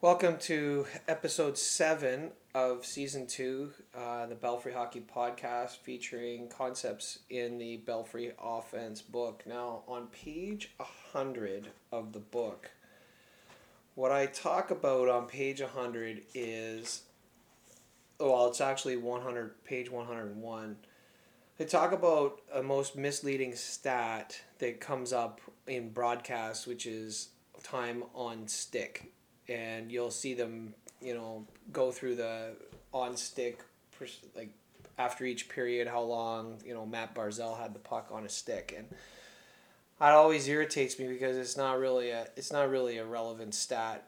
Welcome to episode seven of season two, uh, the Belfry Hockey Podcast, featuring concepts in the Belfry Offense book. Now, on page 100 of the book, what I talk about on page 100 is, well, it's actually 100, page 101. They talk about a most misleading stat that comes up in broadcasts, which is time on stick and you'll see them, you know, go through the on stick, like after each period, how long you know Matt Barzal had the puck on a stick, and that always irritates me because it's not really a it's not really a relevant stat,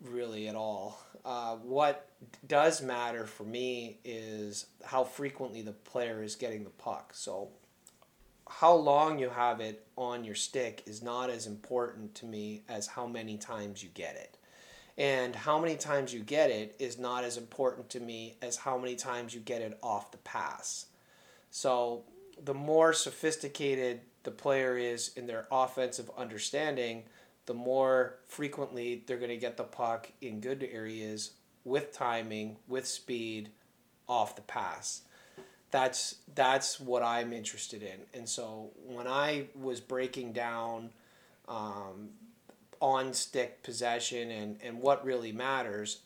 really at all. Uh, what does matter for me is how frequently the player is getting the puck. So how long you have it on your stick is not as important to me as how many times you get it. And how many times you get it is not as important to me as how many times you get it off the pass. So the more sophisticated the player is in their offensive understanding, the more frequently they're going to get the puck in good areas with timing, with speed, off the pass. That's that's what I'm interested in. And so when I was breaking down um, on stick possession and, and what really matters,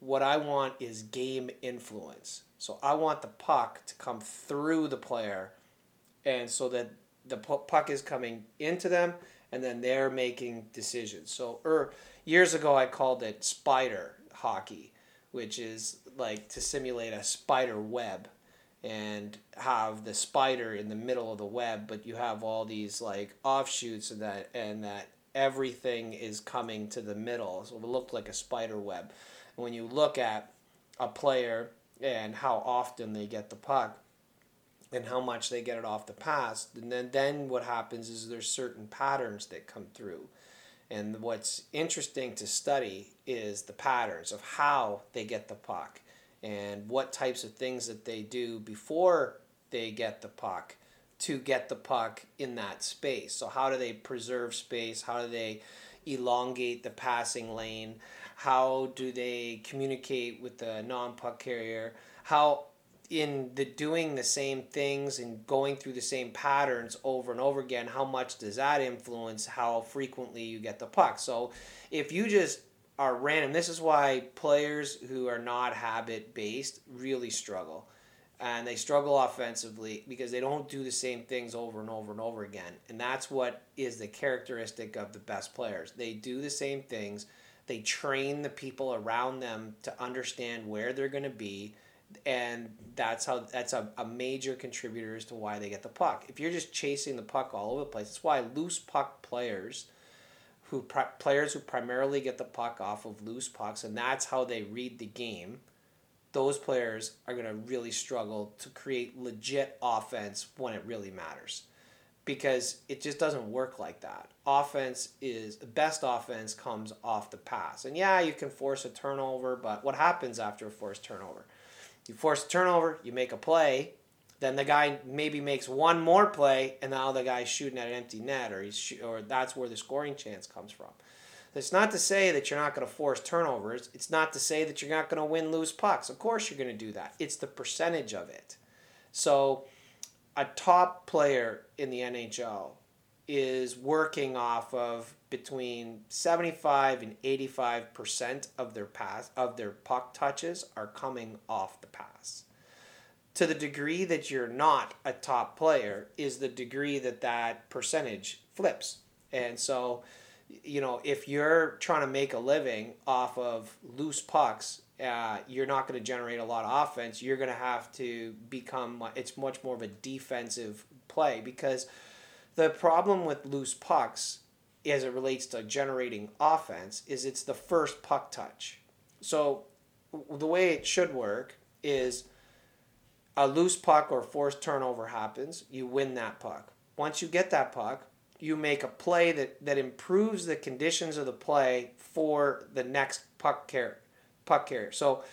what I want is game influence. So I want the puck to come through the player and so that the puck is coming into them and then they're making decisions. So er, years ago I called it spider hockey, which is like to simulate a spider web and have the spider in the middle of the web, but you have all these like offshoots that and that everything is coming to the middle. So it looked like a spider web. When you look at a player and how often they get the puck and how much they get it off the pass, and then, then what happens is there's certain patterns that come through. And what's interesting to study is the patterns of how they get the puck and what types of things that they do before they get the puck to get the puck in that space. So, how do they preserve space? How do they elongate the passing lane? How do they communicate with the non puck carrier? How in the doing the same things and going through the same patterns over and over again, how much does that influence how frequently you get the puck? So if you just are random, this is why players who are not habit based really struggle and they struggle offensively because they don't do the same things over and over and over again. And that's what is the characteristic of the best players. They do the same things. They train the people around them to understand where they're going to be and that's how that's a, a major contributor as to why they get the puck. If you're just chasing the puck all over the place, that's why loose puck players who players who primarily get the puck off of loose pucks and that's how they read the game those players are going to really struggle to create legit offense when it really matters because it just doesn't work like that. Offense is the best offense comes off the pass. And yeah, you can force a turnover, but what happens after a forced turnover? You force a turnover, you make a play, then the guy maybe makes one more play and now the guy's shooting at an empty net or he's or that's where the scoring chance comes from. It's not to say that you're not going to force turnovers. It's not to say that you're not going to win loose pucks. Of course, you're going to do that. It's the percentage of it. So, a top player in the NHL is working off of between 75 and 85 percent of their pass of their puck touches are coming off the pass. To the degree that you're not a top player is the degree that that percentage flips. And so you know, if you're trying to make a living off of loose pucks, uh, you're not going to generate a lot of offense. You're going to have to become, it's much more of a defensive play because the problem with loose pucks as it relates to generating offense is it's the first puck touch. So the way it should work is a loose puck or forced turnover happens, you win that puck. Once you get that puck, you make a play that, that improves the conditions of the play for the next puck carrier. Puck carrier. So,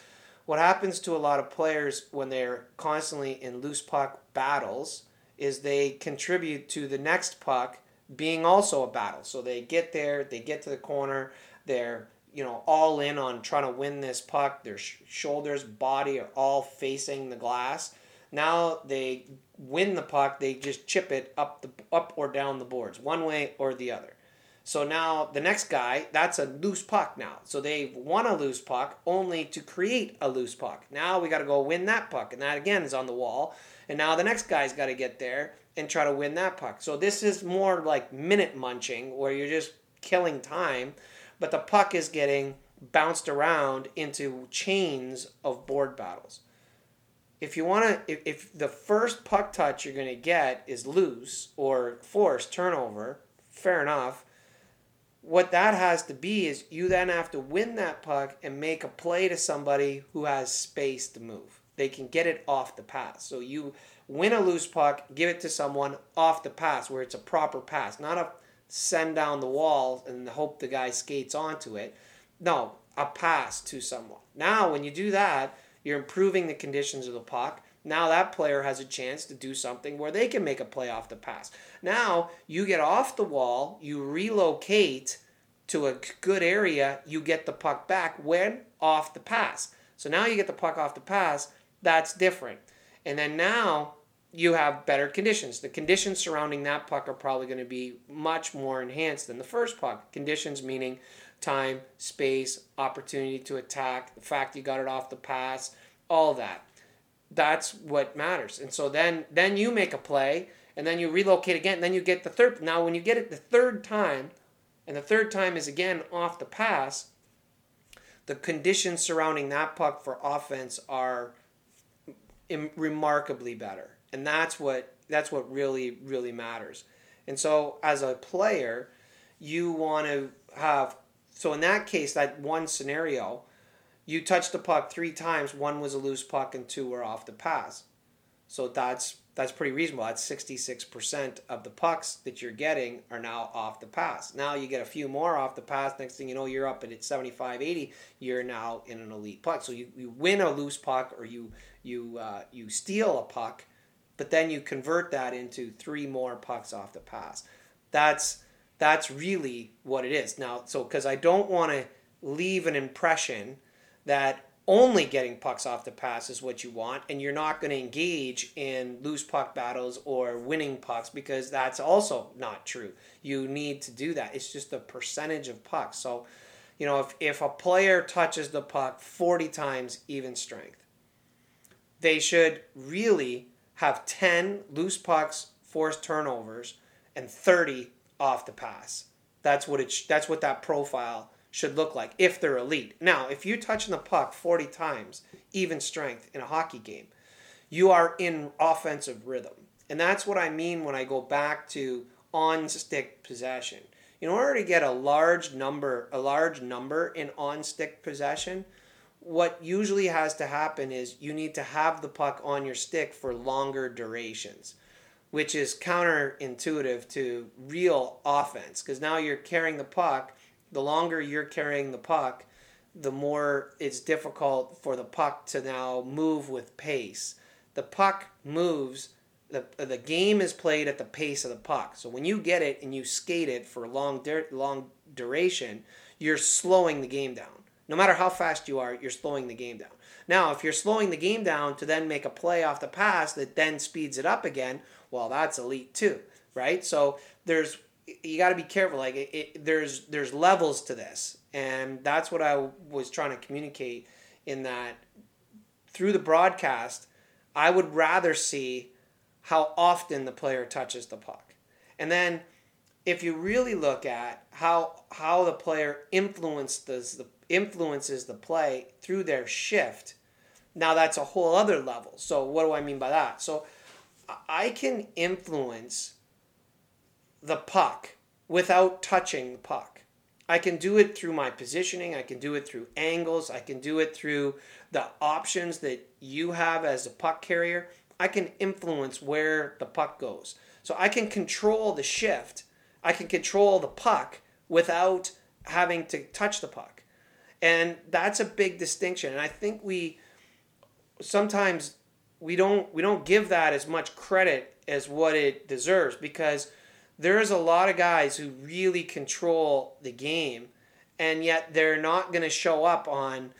what happens to a lot of players when they're constantly in loose puck battles is they contribute to the next puck being also a battle. So they get there, they get to the corner, they're you know, all in on trying to win this puck. Their sh- shoulders, body are all facing the glass. Now they win the puck. They just chip it up the up or down the boards, one way or the other. So now the next guy, that's a loose puck now. So they've won a loose puck only to create a loose puck. Now we got to go win that puck, and that again is on the wall. And now the next guy's got to get there and try to win that puck. So this is more like minute munching, where you're just killing time but the puck is getting bounced around into chains of board battles. If you want to, if, if the first puck touch you're going to get is loose or forced turnover, fair enough. What that has to be is you then have to win that puck and make a play to somebody who has space to move. They can get it off the pass. So you win a loose puck, give it to someone off the pass where it's a proper pass, not a send down the wall and hope the guy skates onto it. No, a pass to someone. Now, when you do that, you're improving the conditions of the puck. Now that player has a chance to do something where they can make a play off the pass. Now you get off the wall, you relocate to a good area, you get the puck back when off the pass. So now you get the puck off the pass, that's different. And then now you have better conditions. The conditions surrounding that puck are probably going to be much more enhanced than the first puck. Conditions meaning time, space, opportunity to attack, the fact you got it off the pass, all that. That's what matters. And so then then you make a play and then you relocate again, and then you get the third. Now when you get it the third time, and the third time is again off the pass, the conditions surrounding that puck for offense are remarkably better and that's what that's what really really matters and so as a player you want to have so in that case that one scenario you touched the puck three times one was a loose puck and two were off the pass. So that's that's pretty reasonable. That's 66% of the pucks that you're getting are now off the pass. Now you get a few more off the pass. Next thing you know you're up at 75 80 you're now in an elite puck. So you, you win a loose puck or you you uh, you steal a puck but then you convert that into three more pucks off the pass. That's that's really what it is. Now, so because I don't want to leave an impression that only getting pucks off the pass is what you want, and you're not going to engage in loose puck battles or winning pucks because that's also not true. You need to do that. It's just the percentage of pucks. So, you know, if, if a player touches the puck 40 times even strength, they should really have 10 loose pucks, forced turnovers, and 30 off the pass. That's what it. Sh- that's what that profile should look like if they're elite. Now, if you're touching the puck 40 times, even strength in a hockey game, you are in offensive rhythm. And that's what I mean when I go back to on stick possession. In order to get a large number, a large number in on stick possession, what usually has to happen is you need to have the puck on your stick for longer durations, which is counterintuitive to real offense because now you're carrying the puck. The longer you're carrying the puck, the more it's difficult for the puck to now move with pace. The puck moves. The, the game is played at the pace of the puck. So when you get it and you skate it for long long duration, you're slowing the game down no matter how fast you are, you're slowing the game down. Now, if you're slowing the game down to then make a play off the pass that then speeds it up again, well, that's elite too, right? So there's you got to be careful. Like it, it, there's there's levels to this, and that's what I was trying to communicate in that through the broadcast. I would rather see how often the player touches the puck, and then if you really look at how how the player influences the influences the play through their shift, now that's a whole other level. So what do I mean by that? So I can influence the puck without touching the puck. I can do it through my positioning, I can do it through angles, I can do it through the options that you have as a puck carrier. I can influence where the puck goes. So I can control the shift I can control the puck without having to touch the puck. And that's a big distinction. And I think we sometimes we don't we don't give that as much credit as what it deserves because there's a lot of guys who really control the game and yet they're not going to show up on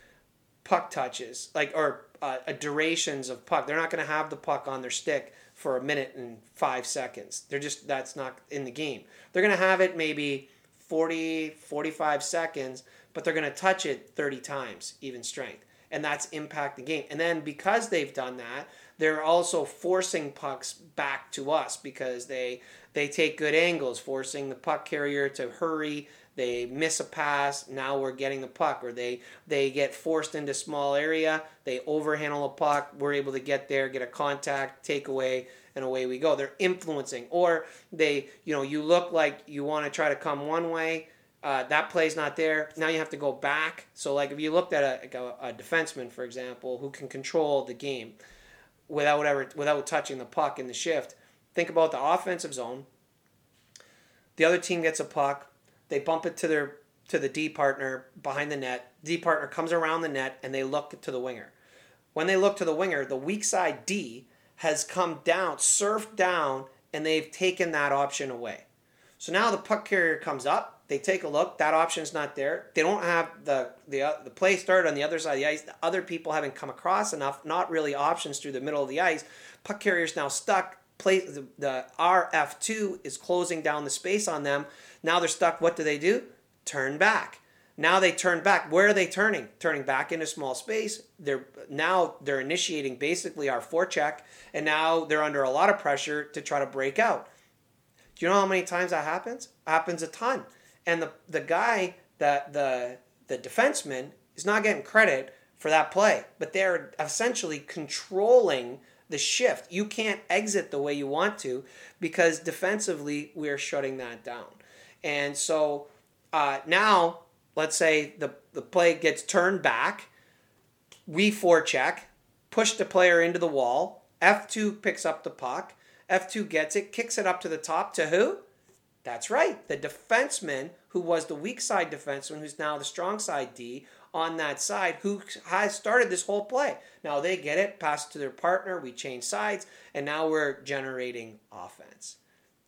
puck touches like or uh, durations of puck. They're not going to have the puck on their stick for a minute and five seconds. They're just that's not in the game. They're going to have it maybe 40, 45 seconds, but they're going to touch it 30 times even strength. And that's impact the game. And then because they've done that, they're also forcing pucks back to us because they they take good angles, forcing the puck carrier to hurry. They miss a pass. Now we're getting the puck or they they get forced into small area. They overhandle a puck. We're able to get there get a contact take away and away we go. They're influencing. Or they you know you look like you want to try to come one way uh, that play's not there now you have to go back so like if you looked at a, a, a defenseman for example who can control the game without ever without touching the puck in the shift think about the offensive zone the other team gets a puck they bump it to their to the D partner behind the net. D partner comes around the net and they look to the winger. When they look to the winger, the weak side D has come down, surfed down, and they've taken that option away. So now the puck carrier comes up. They take a look. That option's not there. They don't have the the uh, the play started on the other side of the ice. The other people haven't come across enough. Not really options through the middle of the ice. Puck carrier's now stuck. Play the, the RF two is closing down the space on them. Now they're stuck. What do they do? Turn back. Now they turn back. Where are they turning? Turning back into small space. They're now they're initiating basically our forecheck, and now they're under a lot of pressure to try to break out. Do you know how many times that happens? Happens a ton. And the the guy that the the defenseman is not getting credit for that play, but they're essentially controlling the shift. You can't exit the way you want to because defensively we're shutting that down. And so uh, now, let's say the, the play gets turned back, we forecheck, push the player into the wall, F2 picks up the puck, F2 gets it, kicks it up to the top to who? That's right, the defenseman who was the weak side defenseman, who's now the strong side D on that side, who has started this whole play. Now they get it, pass it to their partner, we change sides, and now we're generating offense.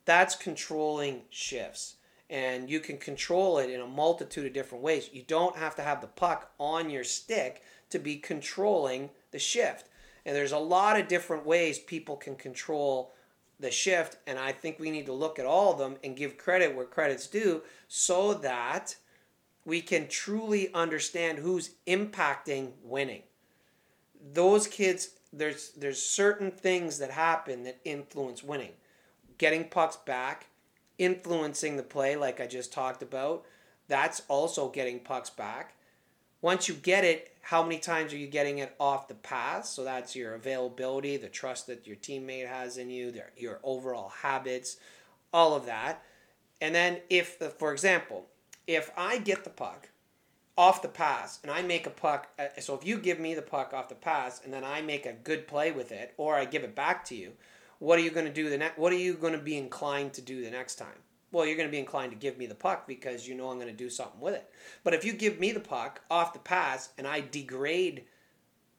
That's controlling shifts and you can control it in a multitude of different ways. You don't have to have the puck on your stick to be controlling the shift. And there's a lot of different ways people can control the shift, and I think we need to look at all of them and give credit where credit's due so that we can truly understand who's impacting winning. Those kids, there's there's certain things that happen that influence winning. Getting pucks back, influencing the play, like I just talked about. That's also getting pucks back. Once you get it, how many times are you getting it off the pass? So that's your availability, the trust that your teammate has in you, their, your overall habits, all of that. And then, if, for example, if I get the puck off the pass and I make a puck, uh, so if you give me the puck off the pass and then I make a good play with it or I give it back to you, what are you going to do the next? What are you going to be inclined to do the next time? Well, you're going to be inclined to give me the puck because you know I'm going to do something with it. But if you give me the puck off the pass and I degrade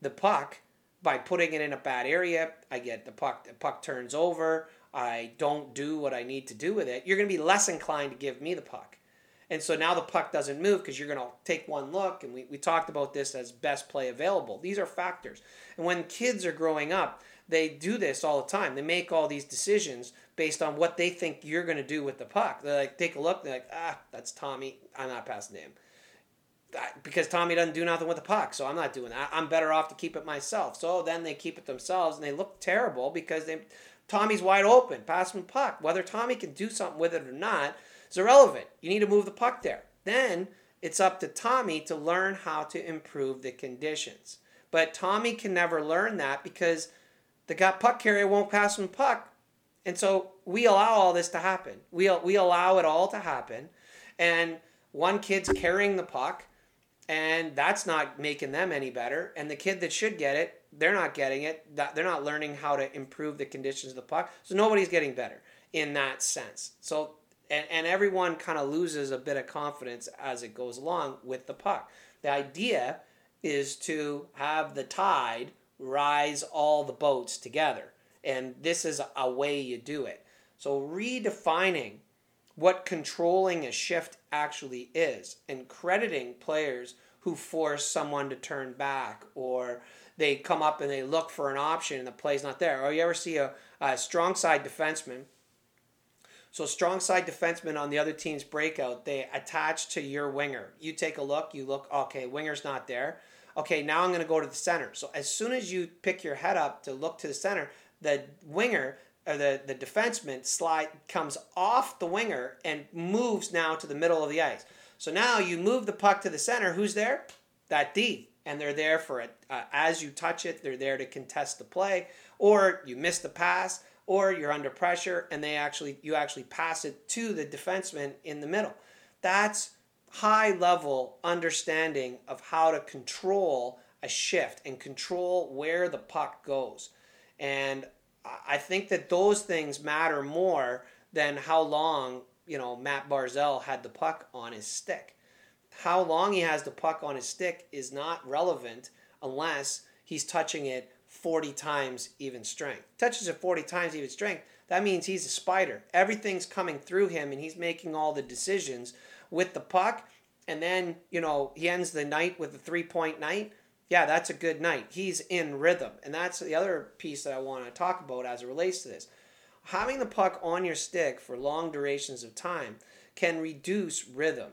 the puck by putting it in a bad area, I get the puck. The puck turns over. I don't do what I need to do with it. You're going to be less inclined to give me the puck. And so now the puck doesn't move because you're going to take one look. And we, we talked about this as best play available. These are factors. And when kids are growing up, they do this all the time. They make all these decisions based on what they think you're going to do with the puck. they're like take a look. They're like, ah, that's Tommy. I'm not passing to him because Tommy doesn't do nothing with the puck, so I'm not doing that. I'm better off to keep it myself. So then they keep it themselves, and they look terrible because they Tommy's wide open. Pass him the puck. Whether Tommy can do something with it or not is irrelevant. You need to move the puck there. Then it's up to Tommy to learn how to improve the conditions. But Tommy can never learn that because the got puck carrier won't pass him puck. And so we allow all this to happen. We, we allow it all to happen. And one kid's carrying the puck, and that's not making them any better. And the kid that should get it, they're not getting it. They're not learning how to improve the conditions of the puck. So nobody's getting better in that sense. So and, and everyone kind of loses a bit of confidence as it goes along with the puck. The idea is to have the tide rise all the boats together. And this is a way you do it. So redefining what controlling a shift actually is and crediting players who force someone to turn back or they come up and they look for an option and the play's not there. Or you ever see a, a strong side defenseman? So strong side defenseman on the other team's breakout, they attach to your winger. You take a look, you look, okay, winger's not there. Okay, now I'm going to go to the center. So as soon as you pick your head up to look to the center, the winger or the, the defenseman slide comes off the winger and moves now to the middle of the ice. So now you move the puck to the center. Who's there? That D. And they're there for it. Uh, as you touch it, they're there to contest the play. Or you miss the pass, or you're under pressure and they actually you actually pass it to the defenseman in the middle. That's high level understanding of how to control a shift and control where the puck goes. And I think that those things matter more than how long, you know, Matt Barzal had the puck on his stick. How long he has the puck on his stick is not relevant unless he's touching it 40 times even strength. Touches it 40 times even strength, that means he's a spider. Everything's coming through him and he's making all the decisions with the puck. And then, you know, he ends the night with a three point night yeah, that's a good night. He's in rhythm. And that's the other piece that I want to talk about as it relates to this. Having the puck on your stick for long durations of time can reduce rhythm.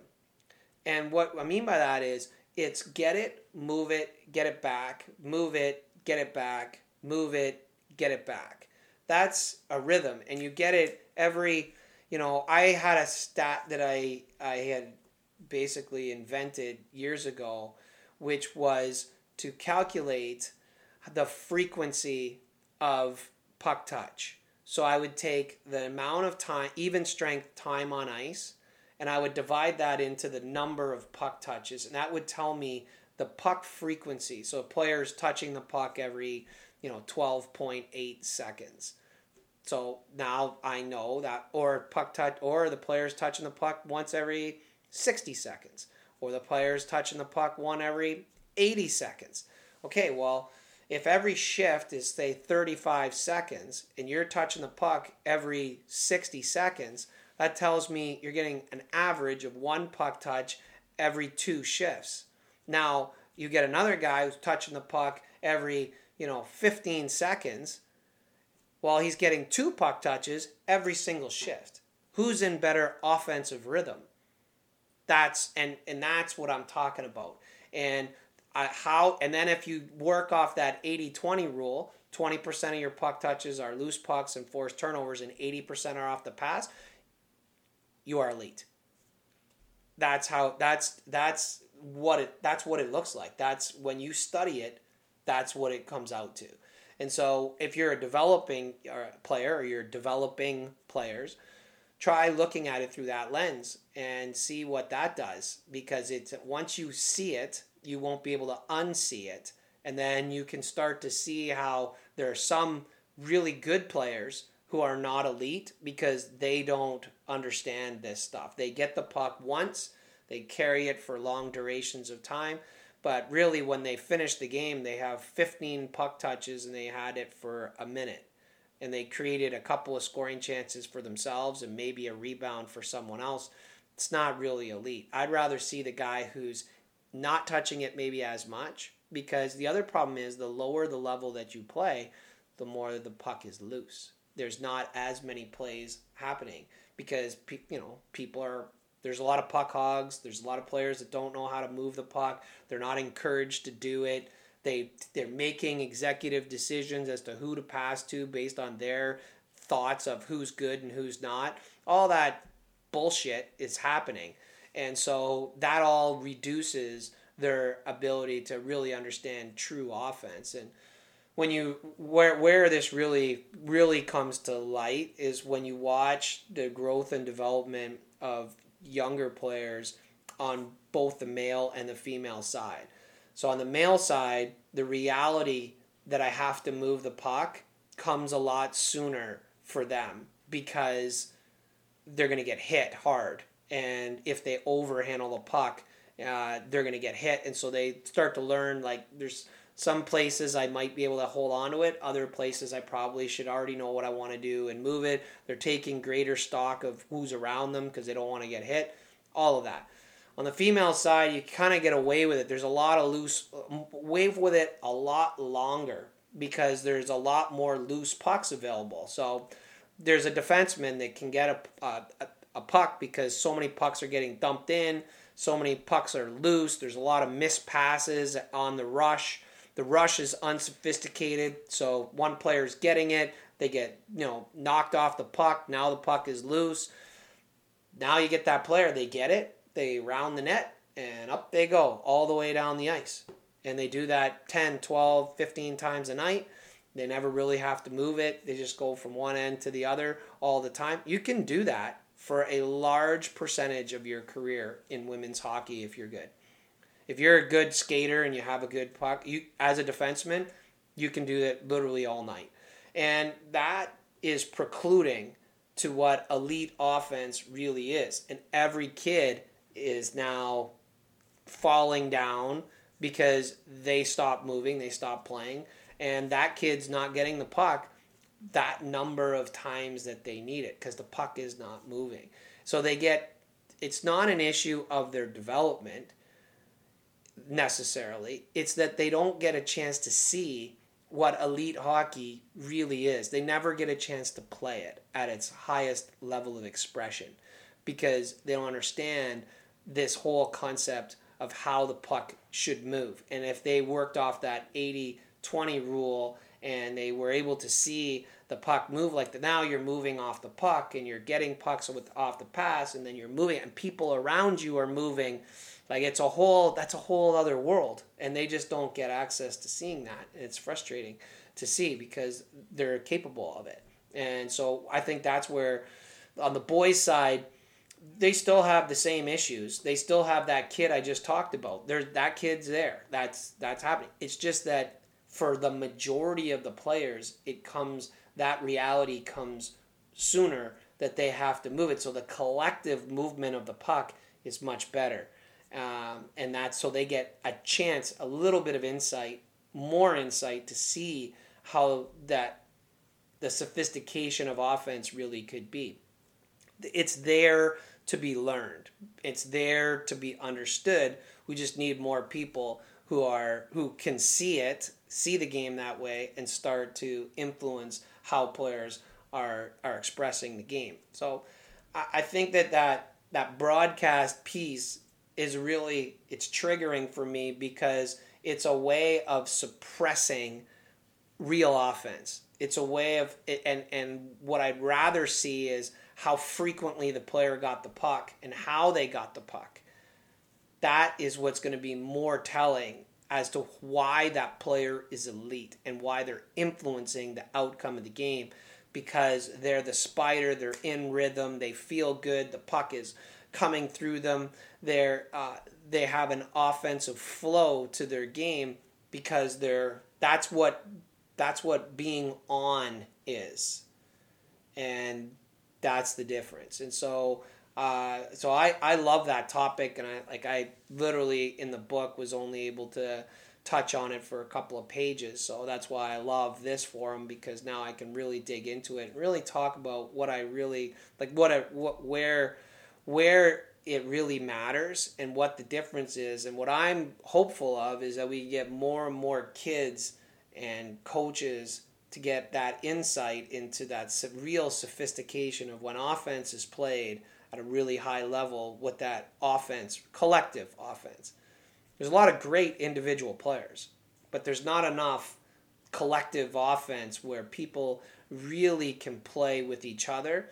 And what I mean by that is it's get it, move it, get it back, move it, get it back, move it, get it back. That's a rhythm. And you get it every, you know, I had a stat that I, I had basically invented years ago, which was to calculate the frequency of puck touch. So I would take the amount of time, even strength time on ice, and I would divide that into the number of puck touches, and that would tell me the puck frequency. So players touching the puck every, you know, 12.8 seconds. So now I know that, or puck touch, or the players touching the puck once every 60 seconds, or the players touching the puck one every 80 seconds. Okay, well, if every shift is, say, 35 seconds and you're touching the puck every 60 seconds, that tells me you're getting an average of one puck touch every two shifts. Now, you get another guy who's touching the puck every, you know, 15 seconds while he's getting two puck touches every single shift. Who's in better offensive rhythm? That's and and that's what I'm talking about. And uh, how and then if you work off that 80-20 rule 20% of your puck touches are loose pucks and forced turnovers and 80% are off the pass you are elite. That's how that's that's what it that's what it looks like. That's when you study it that's what it comes out to. And so if you're a developing uh, player or you're developing players try looking at it through that lens and see what that does. Because it's once you see it you won't be able to unsee it. And then you can start to see how there are some really good players who are not elite because they don't understand this stuff. They get the puck once, they carry it for long durations of time, but really when they finish the game, they have 15 puck touches and they had it for a minute. And they created a couple of scoring chances for themselves and maybe a rebound for someone else. It's not really elite. I'd rather see the guy who's not touching it maybe as much because the other problem is the lower the level that you play, the more the puck is loose. There's not as many plays happening because you know people are there's a lot of puck hogs. There's a lot of players that don't know how to move the puck. They're not encouraged to do it. They they're making executive decisions as to who to pass to based on their thoughts of who's good and who's not. All that bullshit is happening. And so that all reduces their ability to really understand true offense. And when you where where this really really comes to light is when you watch the growth and development of younger players on both the male and the female side. So on the male side, the reality that I have to move the puck comes a lot sooner for them because they're going to get hit hard and if they overhandle the puck, uh, they're going to get hit. And so they start to learn like there's Some places I might be able to hold on to it. Other places I probably should already know what I want to do and move it. They're taking greater stock of who's around them because they don't want to get hit. All of that. On the female side, you kind of get away with it. There's a lot of loose, wave with it a lot longer because there's a lot more loose pucks available. So there's a defenseman that can get a, a, a puck because so many pucks are getting dumped in, so many pucks are loose. There's a lot of missed passes on the rush. The rush is unsophisticated, so one player's getting it, they get you know knocked off the puck. Now the puck is loose. Now you get that player, they get it, they round the net, and up they go all the way down the ice. And they do that 10, 12, 15 times a night. They never really have to move it. They just go from one end to the other all the time. You can do that for a large percentage of your career in women's hockey if you're good. If you're a good skater and you have a good puck, you as a defenseman, you can do it literally all night. And that is precluding to what elite offense really is. And every kid is now falling down because they stop moving, they stop playing, and that kid's not getting the puck that number of times that they need it because the puck is not moving. So they get it's not an issue of their development necessarily. It's that they don't get a chance to see what elite hockey really is. They never get a chance to play it at its highest level of expression because they don't understand this whole concept of how the puck should move. And if they worked off that 80 20 rule and they were able to see the puck move like that, now you're moving off the puck and you're getting pucks with off the pass and then you're moving and people around you are moving like it's a whole that's a whole other world and they just don't get access to seeing that it's frustrating to see because they're capable of it and so i think that's where on the boys side they still have the same issues. They still have that kid I just talked about. There's that kid's there. That's that's happening. It's just that for the majority of the players, it comes that reality comes sooner that they have to move it. So the collective movement of the puck is much better, um, and that's so they get a chance, a little bit of insight, more insight to see how that the sophistication of offense really could be. It's there to be learned. It's there to be understood. We just need more people who are who can see it, see the game that way, and start to influence how players are are expressing the game. So I, I think that that that broadcast piece is really it's triggering for me because it's a way of suppressing real offense. It's a way of and and what I'd rather see is how frequently the player got the puck and how they got the puck. That is what's going to be more telling as to why that player is elite and why they're influencing the outcome of the game because they're the spider, they're in rhythm, they feel good, the puck is coming through them, they're uh, they have an offensive flow to their game because they're that's what that's what being on is. And that's the difference. And so, uh, so I, I love that topic, and I like I literally in the book was only able to touch on it for a couple of pages. So that's why I love this forum because now I can really dig into it and really talk about what I really like, what I what where where it really matters and what the difference is. And what I'm hopeful of is that we get more and more kids and coaches to get that insight into that real sophistication of when offense is played at a really high level with that offense collective offense. There's a lot of great individual players but there's not enough collective offense where people really can play with each other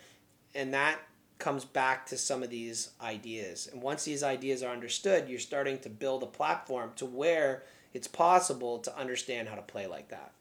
and that comes back to some of these ideas. And once these ideas are understood you're starting to build a platform to where it's possible to understand how to play like that